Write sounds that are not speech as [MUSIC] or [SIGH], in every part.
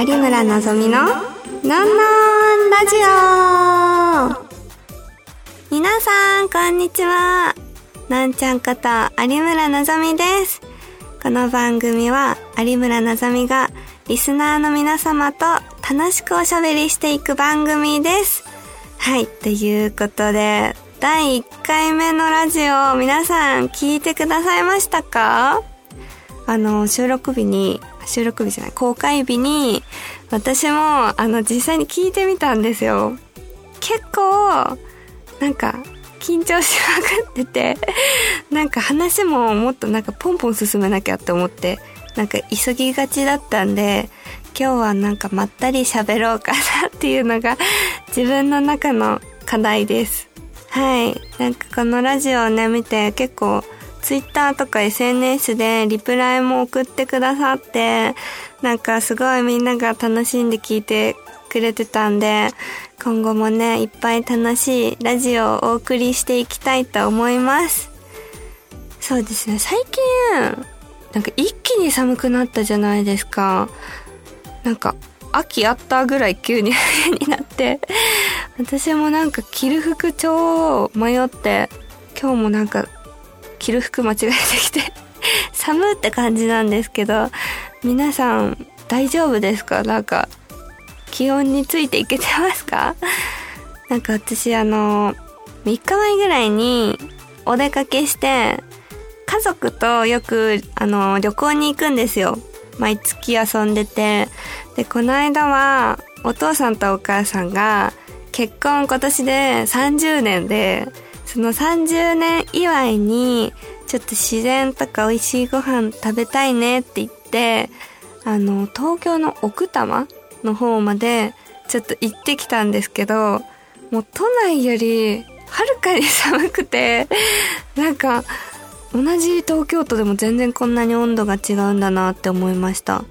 有村のぞみののんのんラジオ皆さん、こんにちは。なんちゃんこと有村のぞみです。この番組は有村のぞみがリスナーの皆様と楽しくおしゃべりしていく番組です。はい、ということで、第1回目のラジオ、皆さん聞いてくださいましたか？あの、収録日に、収録日じゃない、公開日に、私も、あの、実際に聞いてみたんですよ。結構、なんか、緊張しまくってて、[LAUGHS] なんか話ももっとなんかポンポン進めなきゃって思って、なんか急ぎがちだったんで、今日はなんかまったり喋ろうかなっていうのが自分の中の課題です。はい。なんかこのラジオをね、見て結構ツイッターとか SNS でリプライも送ってくださって、なんかすごいみんなが楽しんで聞いてくれてたんで、今後もね、いっぱい楽しいラジオをお送りしていきたいと思います。そうですね、最近、なんか一気に寒くなったじゃないですか。なんか、秋あったぐらい急に冬になって、私もなんか着る服超迷って、今日もなんか着る服間違えてきて、[LAUGHS] 寒って感じなんですけど、皆さん大丈夫ですか？なんか、気温についていけてますか？なんか私あの、3日前ぐらいにお出かけして、家族とよくあの、旅行に行くんですよ。毎月遊んでて。で、この間はお父さんとお母さんが結婚今年で30年で、その30年祝いにちょっと自然とか美味しいご飯食べたいねって言って、あの、東京の奥多摩の方までちょっと行ってきたんですけど、もう都内よりはるかに寒くて、なんか同じ東京都でも全然こんなに温度が違うんだなって思いました。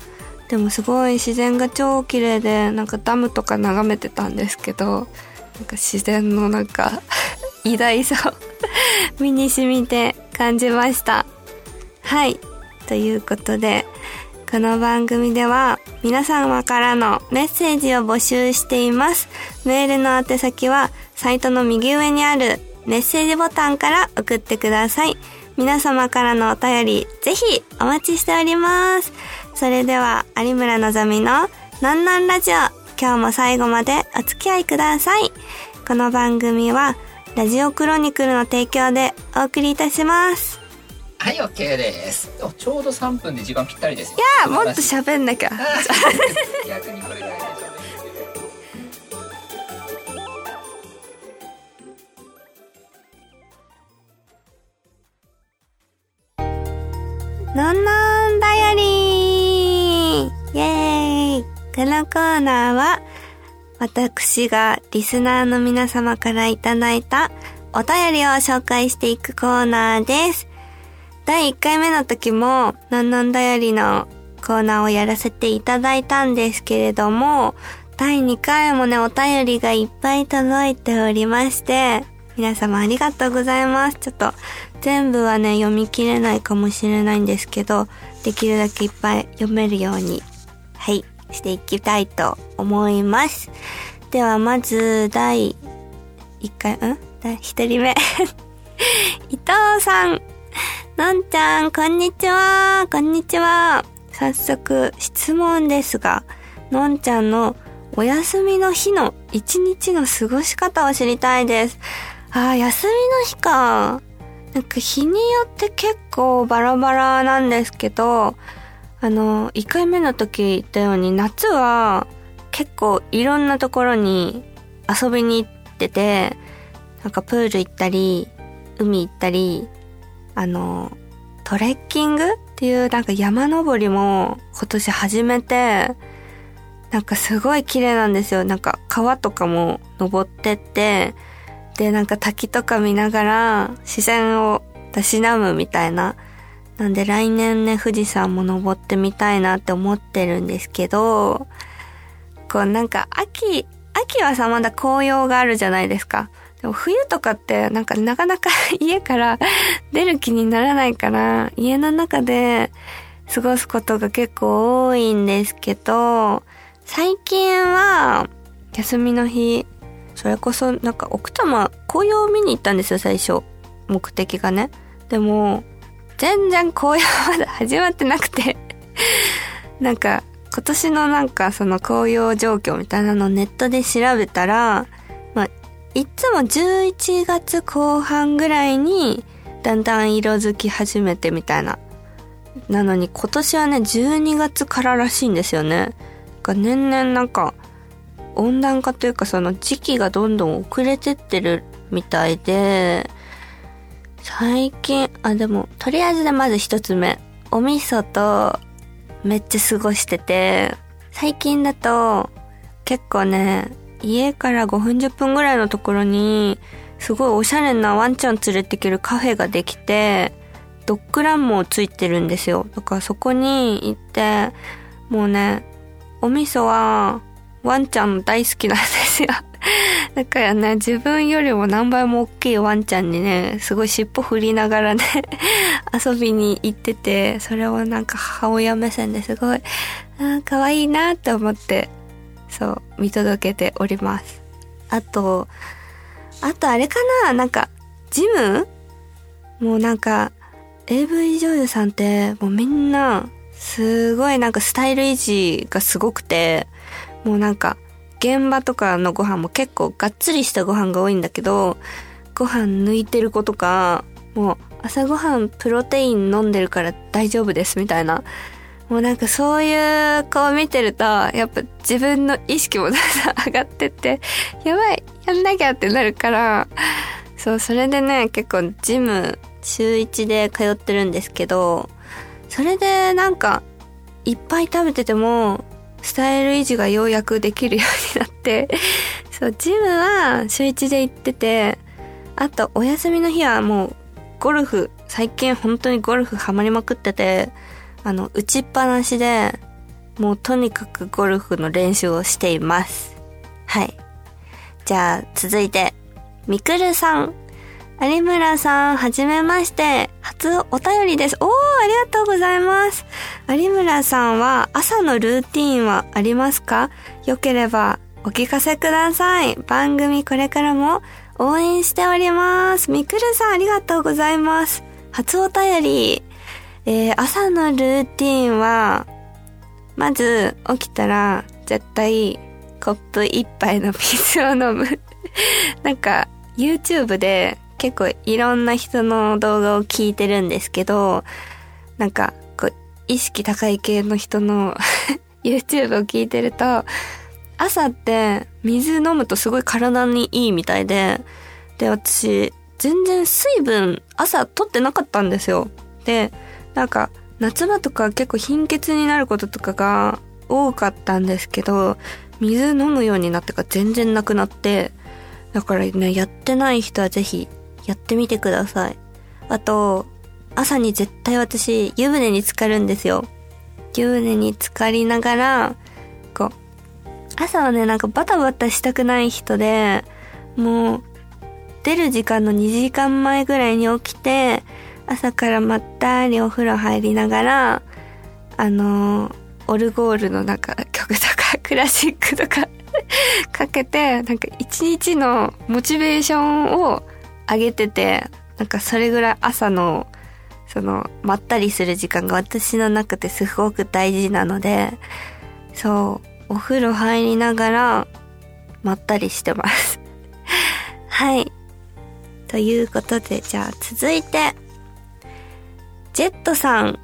でもすごい自然が超綺麗で、なんかダムとか眺めてたんですけど、なんか自然のなんか偉大さを [LAUGHS] 身に染みて感じました。はい。ということで、この番組では皆様からのメッセージを募集しています。メールの宛先はサイトの右上にあるメッセージボタンから送ってください。皆様からのお便りぜひお待ちしております。それでは有村のぞみのなんなんラジオ今日も最後までお付き合いください。この番組はラジオクロニクルの提供でお送りいたします。はい、OK です。おちょうど3分で時間ぴったりですよ。いやもっと喋んなきゃ。[LAUGHS] 逆にこれぐらいでのんのんだよりーイェーイこのコーナーは、私がリスナーの皆様からいただいたお便りを紹介していくコーナーです。第1回目の時も、のんのんだよりのコーナーをやらせていただいたんですけれども、第2回もね、お便りがいっぱい届いておりまして、皆様ありがとうございます。ちょっと、全部はね、読み切れないかもしれないんですけど、できるだけいっぱい読めるように、はい、していきたいと思います。では、まず、第1回、ん？第1人目。[LAUGHS] 伊藤さん。のんちゃん、こんにちは。こんにちは。早速、質問ですが、のんちゃんのお休みの日の一日の過ごし方を知りたいです。ああ、休みの日か。なんか日によって結構バラバラなんですけど、あの、1回目の時言ったように夏は結構いろんなところに遊びに行ってて、なんかプール行ったり、海行ったり、あの、トレッキングっていうなんか山登りも今年始めて、なんかすごい綺麗なんですよ。なんか川とかも登ってって、で、なんか滝とか見ながら自然をたしなむみたいな。なんで来年ね、富士山も登ってみたいなって思ってるんですけど、こうなんか秋、秋はさ、まだ紅葉があるじゃないですか。でも冬とかってなんかなかなか [LAUGHS] 家から [LAUGHS] 出る気にならないから、家の中で過ごすことが結構多いんですけど、最近は、休みの日、それこそなんか奥多摩紅葉を見に行ったんですよ、最初。目的がね。でも、全然紅葉まだ始まってなくて [LAUGHS] なんか、今年のなんかその紅葉状況みたいなのをネットで調べたら、まあ、いつも11月後半ぐらいにだんだん色づき始めてみたいな。なのに今年はね、12月かららしいんですよね。が年々なんか、温暖化というかその時期がどんどん遅れてってるみたいで、最近、あ、でも、とりあえずでまず一つ目。お味噌とめっちゃ過ごしてて、最近だと結構ね、家から5分10分ぐらいのところに、すごいおしゃれなワンちゃん連れてけるカフェができて、ドッグランもついてるんですよ。だからそこに行って、もうね、お味噌はワンちゃん大好きなんですよ。[LAUGHS] だからね、自分よりも何倍も大きいワンちゃんにね、すごい尻尾振りながらね [LAUGHS] 遊びに行ってて、それをなんか母親目線ですごい、あ可愛いなって思って、そう、見届けております。あと、あとあれかななんか、ジム？もうなんか、AV 女優さんってもうみんな、すごいなんかスタイル維持がすごくて、もうなんか、現場とかのご飯も結構がっつりしたご飯が多いんだけど、ご飯抜いてる子とか、もう朝ごはんプロテイン飲んでるから大丈夫ですみたいな。もうなんかそういう子を見てると、やっぱ自分の意識もだんだん上がってって、やばい、やんなきゃってなるから、そう、それでね、結構ジム週1で通ってるんですけど、それでなんか、いっぱい食べてても、スタイル維持がようやくできるようになって、[LAUGHS] そう、ジムは週1で行ってて、あとお休みの日はもうゴルフ、最近本当にゴルフハマりまくってて、あの、打ちっぱなしで、もうとにかくゴルフの練習をしています。はい。じゃあ、続いて、みくるさん。有村さん、はじめまして。初お便りです。おー、ありがとうございます。有村さんは朝のルーティーンはありますか？よければお聞かせください。番組これからも応援しております。みくるさん、ありがとうございます。初お便り。えー、朝のルーティーンは、まず起きたら絶対コップ一杯の水を飲む。[LAUGHS] なんか YouTube で結構いろんな人の動画を聞いてるんですけど、なんか、こう、意識高い系の人の [LAUGHS] YouTube を聞いてると、朝って水飲むとすごい体にいいみたいで、で、私、全然水分朝取ってなかったんですよ。で、なんか、夏場とか結構貧血になることとかが多かったんですけど、水飲むようになってから全然なくなって、だからね、やってない人はぜひやってみてください。あと、朝に絶対私、湯船に浸かるんですよ。湯船に浸かりながら、こう、朝はね、なんかバタバタしたくない人で、もう、出る時間の2時間前ぐらいに起きて、朝からまったりお風呂入りながら、あのー、オルゴールのなんか曲とか、クラシックとか [LAUGHS] かけて、なんか一日のモチベーションを上げてて、なんかそれぐらい朝の、その、まったりする時間が私の中ですごく大事なので、そう、お風呂入りながら、まったりしてます。[LAUGHS] はい。ということで、じゃあ続いて、ジェットさん。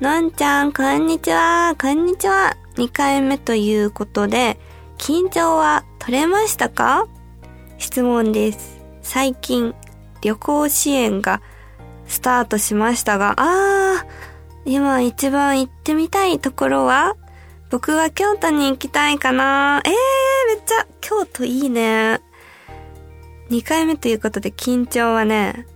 のんちゃん、こんにちは。こんにちは。2回目ということで、緊張は取れましたか？質問です。最近旅行支援がスタートしましたが、あー、今一番行ってみたいところは僕は京都に行きたいかなえー、めっちゃ、京都いいね。2回目ということで緊張はね、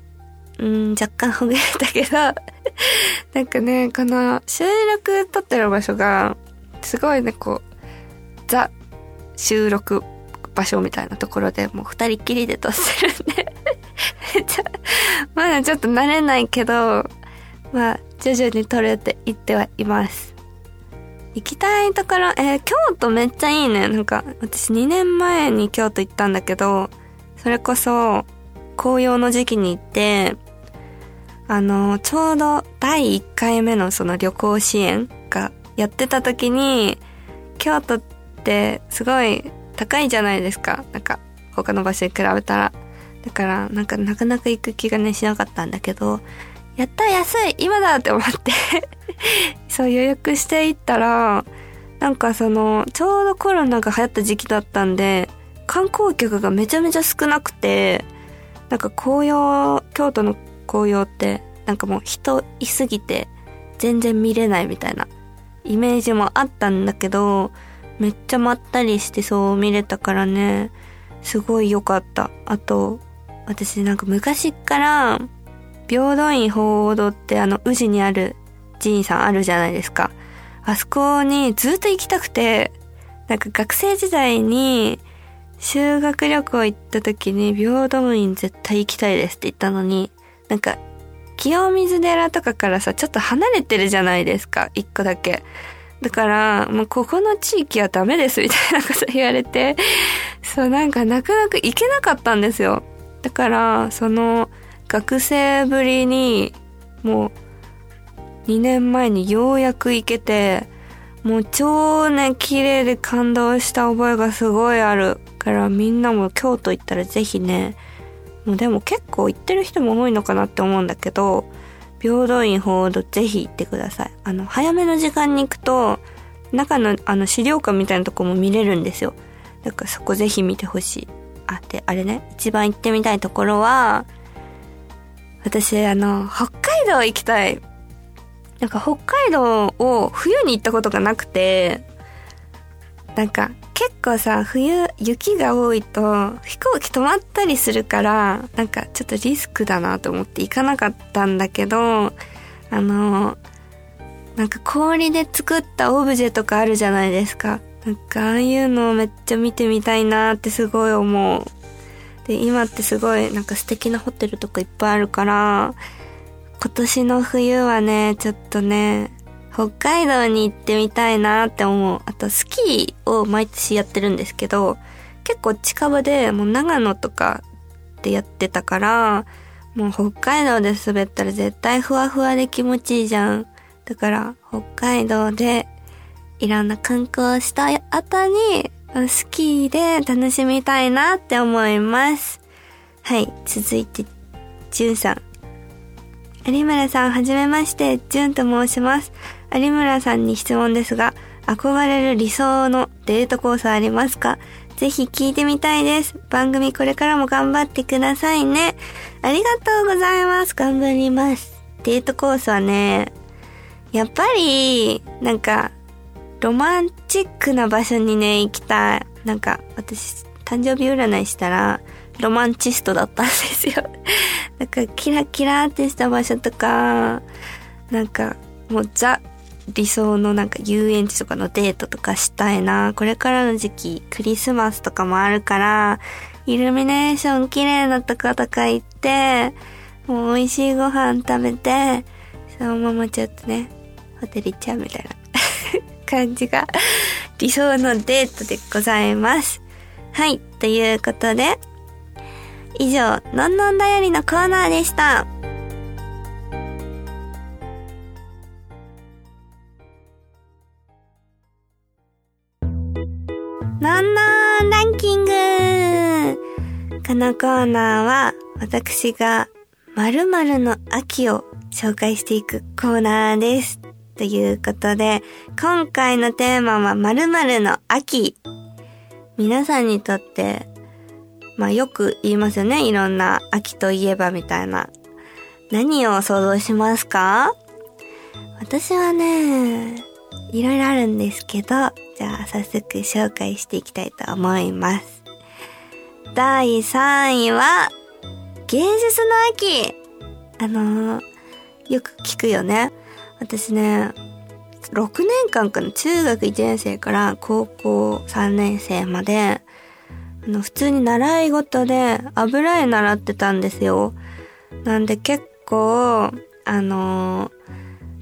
うん、若干ほぐれたけど [LAUGHS] なんかね、この収録撮ってる場所が、すごいね、こう、ザ収録場所みたいなところでもう二人っきりで撮ってるんで [LAUGHS] まだちょっと慣れないけど、まあ、徐々に撮れていってはいます。行きたいところ、えー、京都めっちゃいいね。なんか、私2年前に京都行ったんだけど、それこそ、紅葉の時期に行って、あの、ちょうど第1回目のその旅行支援がやってた時に、京都ってすごい高いじゃないですか。なんか、他の場所に比べたら。だから、なんかなかなか行く気がねしなかったんだけど、やった安い今だって思って [LAUGHS] そう予約していったら、なんかその、ちょうどコロナが流行った時期だったんで、観光客がめちゃめちゃ少なくて、なんか紅葉、京都の紅葉って、なんかもう人いすぎて全然見れないみたいなイメージもあったんだけど、めっちゃまったりしてそう見れたからね、すごい良かった。あと、私なんか昔から平等院鳳凰堂ってあの宇治にある寺院さんあるじゃないですか。あそこにずっと行きたくて、なんか学生時代に修学旅行行った時に平等院絶対行きたいですって言ったのに、なんか清水寺とかからさ、ちょっと離れてるじゃないですか、一個だけ。だから、もうここの地域はダメですみたいなこと言われて、そうなんかなかなか行けなかったんですよ。だから、その、学生ぶりに、もう、2年前にようやく行けて、もう超ね、綺麗で感動した覚えがすごいある。からみんなも京都行ったらぜひね、もうでも結構行ってる人も多いのかなって思うんだけど、平等院鳳凰堂ぜひ行ってください。あの、早めの時間に行くと、中のあの資料館みたいなとこも見れるんですよ。だからそこぜひ見てほしい。あ、で、あれね、一番行ってみたいところは、私、あの、北海道行きたい。なんか北海道を冬に行ったことがなくて、なんか結構さ、冬雪が多いと飛行機止まったりするから、なんかちょっとリスクだなと思って行かなかったんだけど、あの、なんか氷で作ったオブジェとかあるじゃないですか。なんかああいうのをめっちゃ見てみたいなってすごい思う。で、今ってすごいなんか素敵なホテルとかいっぱいあるから、今年の冬はね、ちょっとね、北海道に行ってみたいなって思う。あとスキーを毎年やってるんですけど、結構近場でもう長野とかでやってたから、もう北海道で滑ったら絶対ふわふわで気持ちいいじゃん。だから北海道でいろんな観光した後にスキーで楽しみたいなって思います。はい、続いて、じゅんさん。有村さん、はじめまして、じゅんと申します。有村さんに質問ですが、憧れる理想のデートコースありますか？ぜひ聞いてみたいです。番組これからも頑張ってくださいね。ありがとうございます。頑張ります。デートコースはね、やっぱり、なんか、ロマンチックな場所にね、行きたい。なんか、私、誕生日占いしたら、ロマンチストだったんですよ。[LAUGHS] なんか、キラキラってした場所とか、なんか、もうザ、理想のなんか遊園地とかのデートとかしたいな。これからの時期、クリスマスとかもあるから、イルミネーション綺麗なとことか行って、もう美味しいご飯食べて、そのままちょっとね、ホテル行っちゃうみたいな。[LAUGHS] 感じが理想のデートでございます。はい。ということで、以上、のんのんだよりのコーナーでした。のコーナーは、私が〇〇の秋を紹介していくコーナーです。ということで、今回のテーマは〇〇の秋。皆さんにとって、まあよく言いますよね。いろんな秋といえばみたいな。何を想像しますか？私はね、いろいろあるんですけど、じゃあ早速紹介していきたいと思います。第3位は、芸術の秋。あのー、よく聞くよね。私ね、6年間かな、中学1年生から高校3年生まで、あの、普通に習い事で油絵習ってたんですよ。なんで結構、あの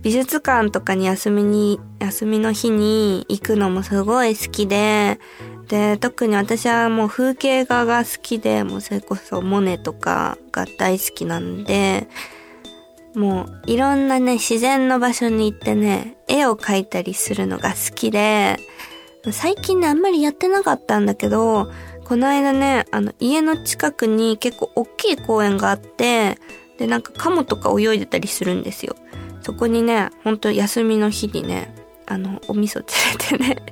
美術館とかに休みに、休みの日に行くのもすごい好きで、で、特に私はもう風景画が好きで、もうそれこそモネとかが大好きなんで、もういろんなね、自然の場所に行ってね、絵を描いたりするのが好きで、最近ね、あんまりやってなかったんだけど、この間ね、あの、家の近くに結構大きい公園があって、で、なんかカモとか泳いでたりするんですよ。そこにね、ほんと休みの日にね、あの、お味噌連れてね、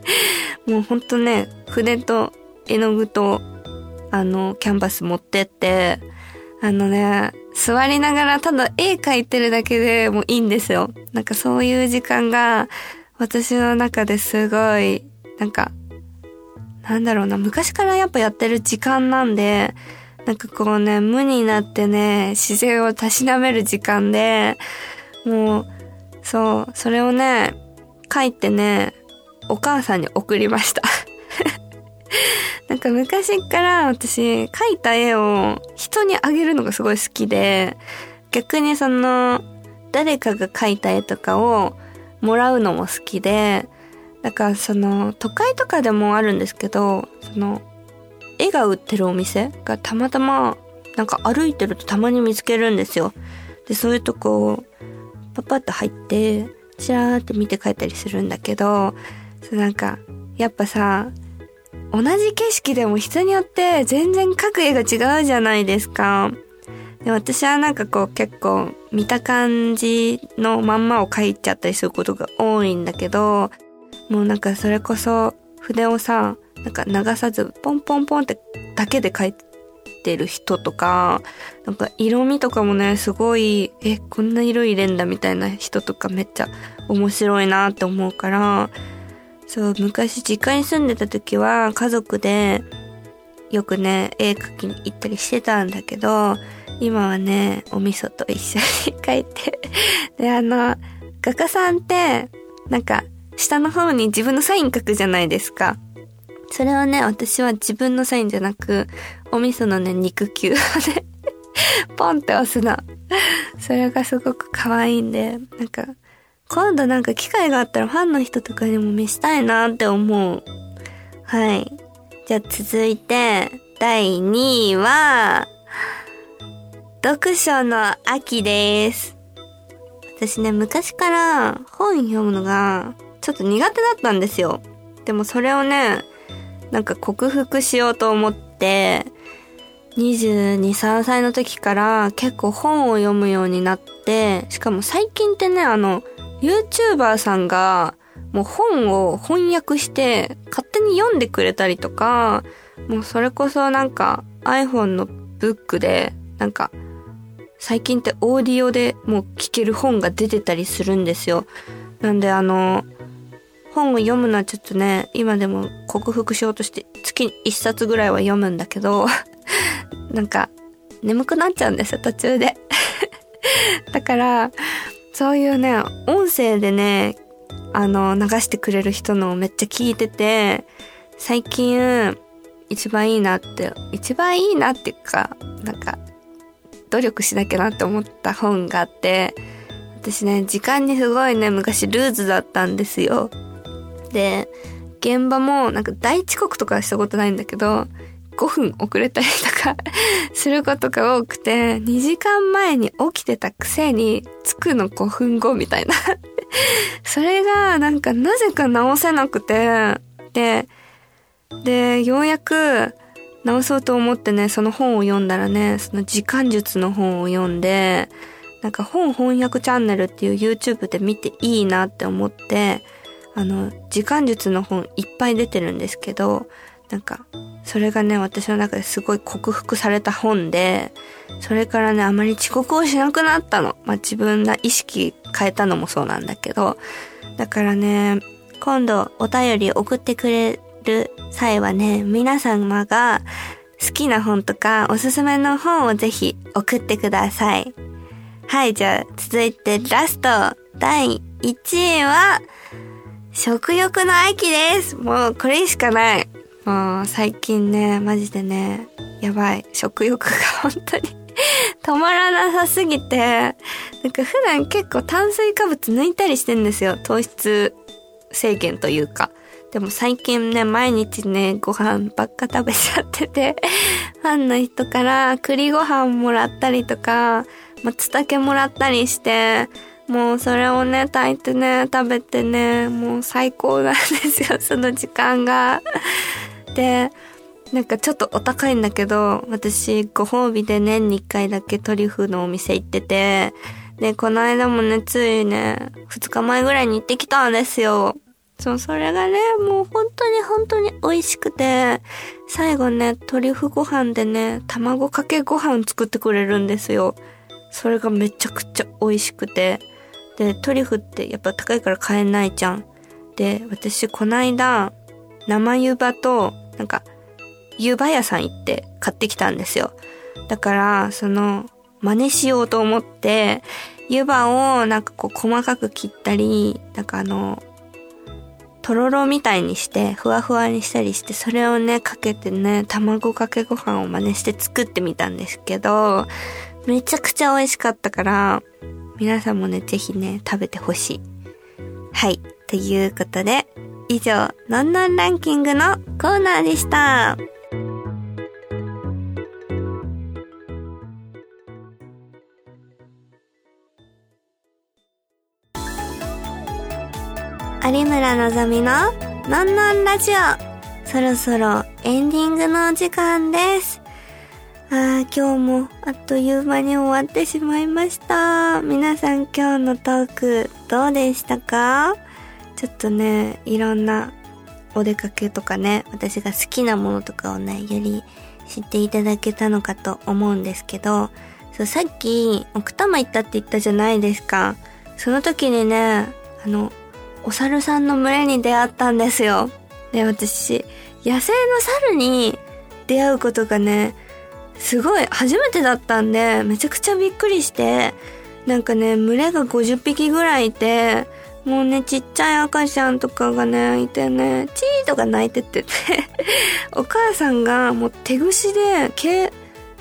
もうほんとね、筆と絵の具と、あの、キャンバス持ってって、あのね、座りながらただ絵描いてるだけでもいいんですよ。なんかそういう時間が私の中ですごい、なんか、なんだろうな、昔からやっぱやってる時間なんで、なんかこうね、無になってね、自然をたしなめる時間で、もう、そう、それをね、書いてね、お母さんに送りました [LAUGHS] なんか昔から私、描いた絵を人にあげるのがすごい好きで、逆にその、誰かが描いた絵とかをもらうのも好きで、だからその、都会とかでもあるんですけど、その、絵が売ってるお店がたまたま、なんか歩いてるとたまに見つけるんですよ。で、そういうとこを、パパッと入って、チラーって見て帰ったりするんだけど、なんか、やっぱさ、同じ景色でも人によって全然描く絵が違うじゃないですか。で私はなんかこう結構見た感じのまんまを描いちゃったりすることが多いんだけど、もうなんかそれこそ筆をさ、なんか流さずポンポンポンってだけで描いてる人とか、なんか色味とかもね、すごい、え、こんな色入れんだみたいな人とかめっちゃ面白いなって思うから、そう、昔実家に住んでた時は家族でよくね、絵描きに行ったりしてたんだけど、今はね、お味噌と一緒に描いて。で、あの、画家さんって、なんか、下の方に自分のサイン書くじゃないですか。それをね、私は自分のサインじゃなく、お味噌のね、肉球をねポンって押すの。それがすごく可愛いんで、なんか、今度なんか機会があったらファンの人とかにも見したいなって思う。はい。じゃあ続いて、第2位は、読書の秋です。私ね、昔から本読むのがちょっと苦手だったんですよ。でもそれをね、なんか克服しようと思って、22、3歳の時から結構本を読むようになって、しかも最近ってね、あの、YouTuber さんがもう本を翻訳して勝手に読んでくれたりとか、もうそれこそなんか iPhone のブックでなんか最近ってオーディオでもう聞ける本が出てたりするんですよ。なんであの、本を読むのはちょっとね、今でも克服しようとして月1冊ぐらいは読むんだけど、[LAUGHS] なんか眠くなっちゃうんですよ、途中で。[LAUGHS] だから、そういうね、音声でね、あの、流してくれる人のめっちゃ聞いてて、最近、一番いいなって、一番いいなっていうか、なんか、努力しなきゃなって思った本があって、私ね、時間にすごいね、昔ルーズだったんですよ。で、現場もなんか大遅刻とかしたことないんだけど、5分遅れたりとかすることが多くて、2時間前に起きてたくせに着くの5分後みたいな。[LAUGHS] それがなんかなぜか直せなくて、で、で、ようやく直そうと思ってね、その本を読んだらね、その時間術の本を読んで、なんか本翻訳チャンネルっていう YouTube で見ていいなって思って、あの、時間術の本いっぱい出てるんですけど、なんか、それがね、私の中ですごい克服された本で、それからね、あまり遅刻をしなくなったの。まあ、自分が意識変えたのもそうなんだけど、だからね、今度お便り送ってくれる際はね、皆様が好きな本とかおすすめの本をぜひ送ってください。はい、じゃあ続いてラスト第1位は食欲の秋です。もうこれしかない。もう最近ね、マジでね、やばい。食欲が本当に [LAUGHS] 止まらなさすぎて、なんか普段結構炭水化物抜いたりしてんですよ。糖質制限というか。でも最近ね、毎日ね、ご飯ばっか食べちゃってて、[LAUGHS] ファンの人から栗ご飯もらったりとか、松茸もらったりして、もうそれをね、炊いてね、食べてね、もう最高なんですよ、その時間が。で、なんかちょっとお高いんだけど、私ご褒美で年に1回だけトリュフのお店行ってて、で、この間もね、ついね、2日前ぐらいに行ってきたんですよ。そう、それがね、もう本当に本当に美味しくて、最後ね、トリュフご飯でね、卵かけご飯作ってくれるんですよ。それがめちゃくちゃ美味しくて。で、トリュフってやっぱ高いから買えないじゃん。で、私こないだ、生湯葉と、なんか、湯葉屋さん行って買ってきたんですよ。だから、その、真似しようと思って、湯葉をなんかこう細かく切ったり、なんかあの、とろろみたいにして、ふわふわにしたりして、それをね、かけてね、卵かけご飯を真似して作ってみたんですけど、めちゃくちゃ美味しかったから、皆さんもね、ぜひね、食べてほしい。はい。ということで、以上、のんのんランキングのコーナーでした。有村のぞみののんのんラジオ。そろそろエンディングのお時間です。ああ、今日もあっという間に終わってしまいました。皆さん今日のトークどうでしたか？ちょっとね、いろんなお出かけとかね、私が好きなものとかをね、より知っていただけたのかと思うんですけど、そう、さっき奥多摩行ったって言ったじゃないですか。その時にね、あの、お猿さんの群れに出会ったんですよ。で、私、野生の猿に出会うことがね、すごい初めてだったんで、めちゃくちゃびっくりして、なんかね、群れが50匹ぐらいいて、もうね、ちっちゃい赤ちゃんとかがね、いてね、チーとか泣いてってて [LAUGHS] お母さんがもう手ぐしで、毛、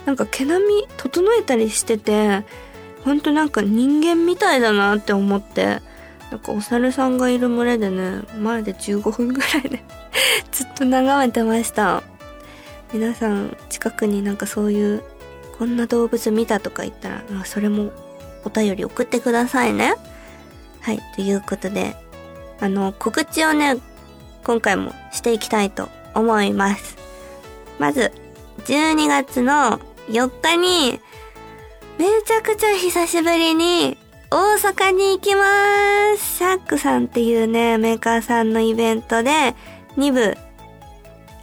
なんか毛並み整えたりしてて、ほんとなんか人間みたいだなって思って、なんかお猿さんがいる群れでね、前で15分ぐらいで [LAUGHS] ずっと眺めてました。皆さん近くになんかそういうこんな動物見たとか言ったら、それもお便り送ってくださいね。はい、ということで、あの、告知をね、今回もしていきたいと思います。まず、12月の4日に、めちゃくちゃ久しぶりに大阪に行きますシャックさんっていうね、メーカーさんのイベントで2部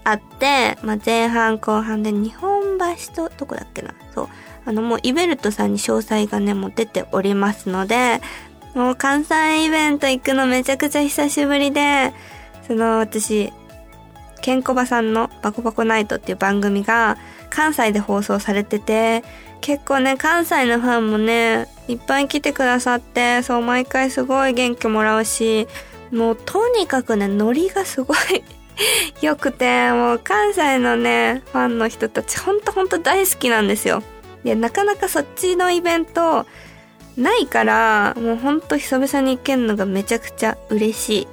あって、まあ、前半後半で日本橋と、どこだっけなそう。あのもうイベルトさんに詳細がね、もう出ておりますので、もう関西イベント行くのめちゃくちゃ久しぶりで、その私、ケンコバさんのバコバコナイトっていう番組が関西で放送されてて、結構ね、関西のファンもね、いっぱい来てくださって、そう、毎回すごい元気もらうし、もうとにかくね、ノリがすごい [LAUGHS] 良くて、もう関西のね、ファンの人たちほんとほんと大好きなんですよ。で、なかなかそっちのイベントないから、もうほんと久々に行けるのがめちゃくちゃ嬉しい。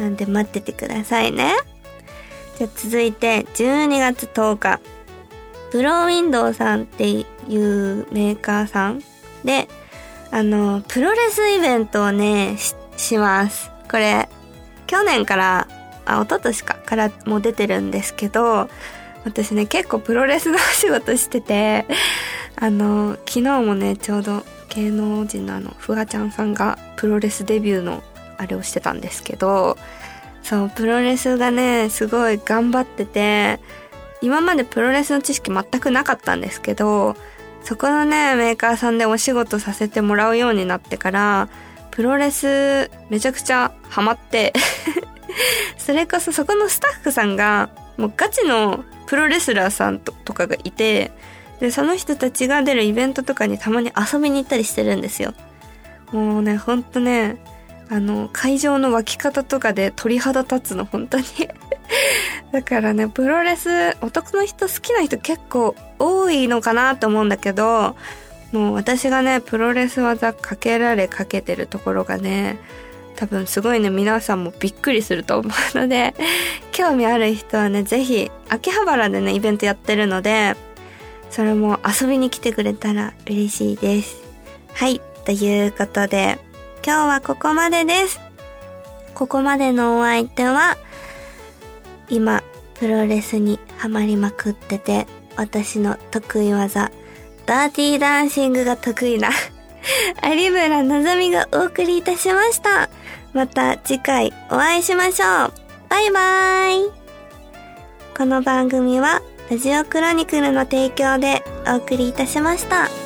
なんで待っててくださいね。じゃあ続いて12月10日。プローウィンドウさんっていうメーカーさんで、あの、プロレスイベントをね、しします。これ、去年からあ、一昨年か、からも出てるんですけど、私ね、結構プロレスのお仕事してて、あの、昨日もね、ちょうど芸能人のあの、フワちゃんさんがプロレスデビューのあれをしてたんですけど、そう、プロレスがね、すごい頑張ってて、今までプロレスの知識全くなかったんですけど、そこのね、メーカーさんでお仕事させてもらうようになってから、プロレスめちゃくちゃハマって [LAUGHS] それこそそこのスタッフさんが、もうガチのプロレスラーさんととかがいて、で、その人たちが出るイベントとかにたまに遊びに行ったりしてるんですよ。もうね、ほんとね、あの、会場の湧き方とかで鳥肌立つの、本当に [LAUGHS] だからね、プロレス、男の人好きな人結構多いのかなと思うんだけど、もう私がね、プロレス技かけられかけてるところがね、多分すごいね、皆さんもびっくりすると思うので、[LAUGHS] 興味ある人はね、ぜひ、秋葉原でね、イベントやってるので、それも遊びに来てくれたら嬉しいです。はい、ということで、今日はここまでです。ここまでのお相手は、今、プロレスにハマりまくってて、私の得意技、ダーティーダンシングが得意な [LAUGHS] 有村のぞみがお送りいたしました。また次回お会いしましょう。バイバーイ。この番組はラジオクロニクルの提供でお送りいたしました。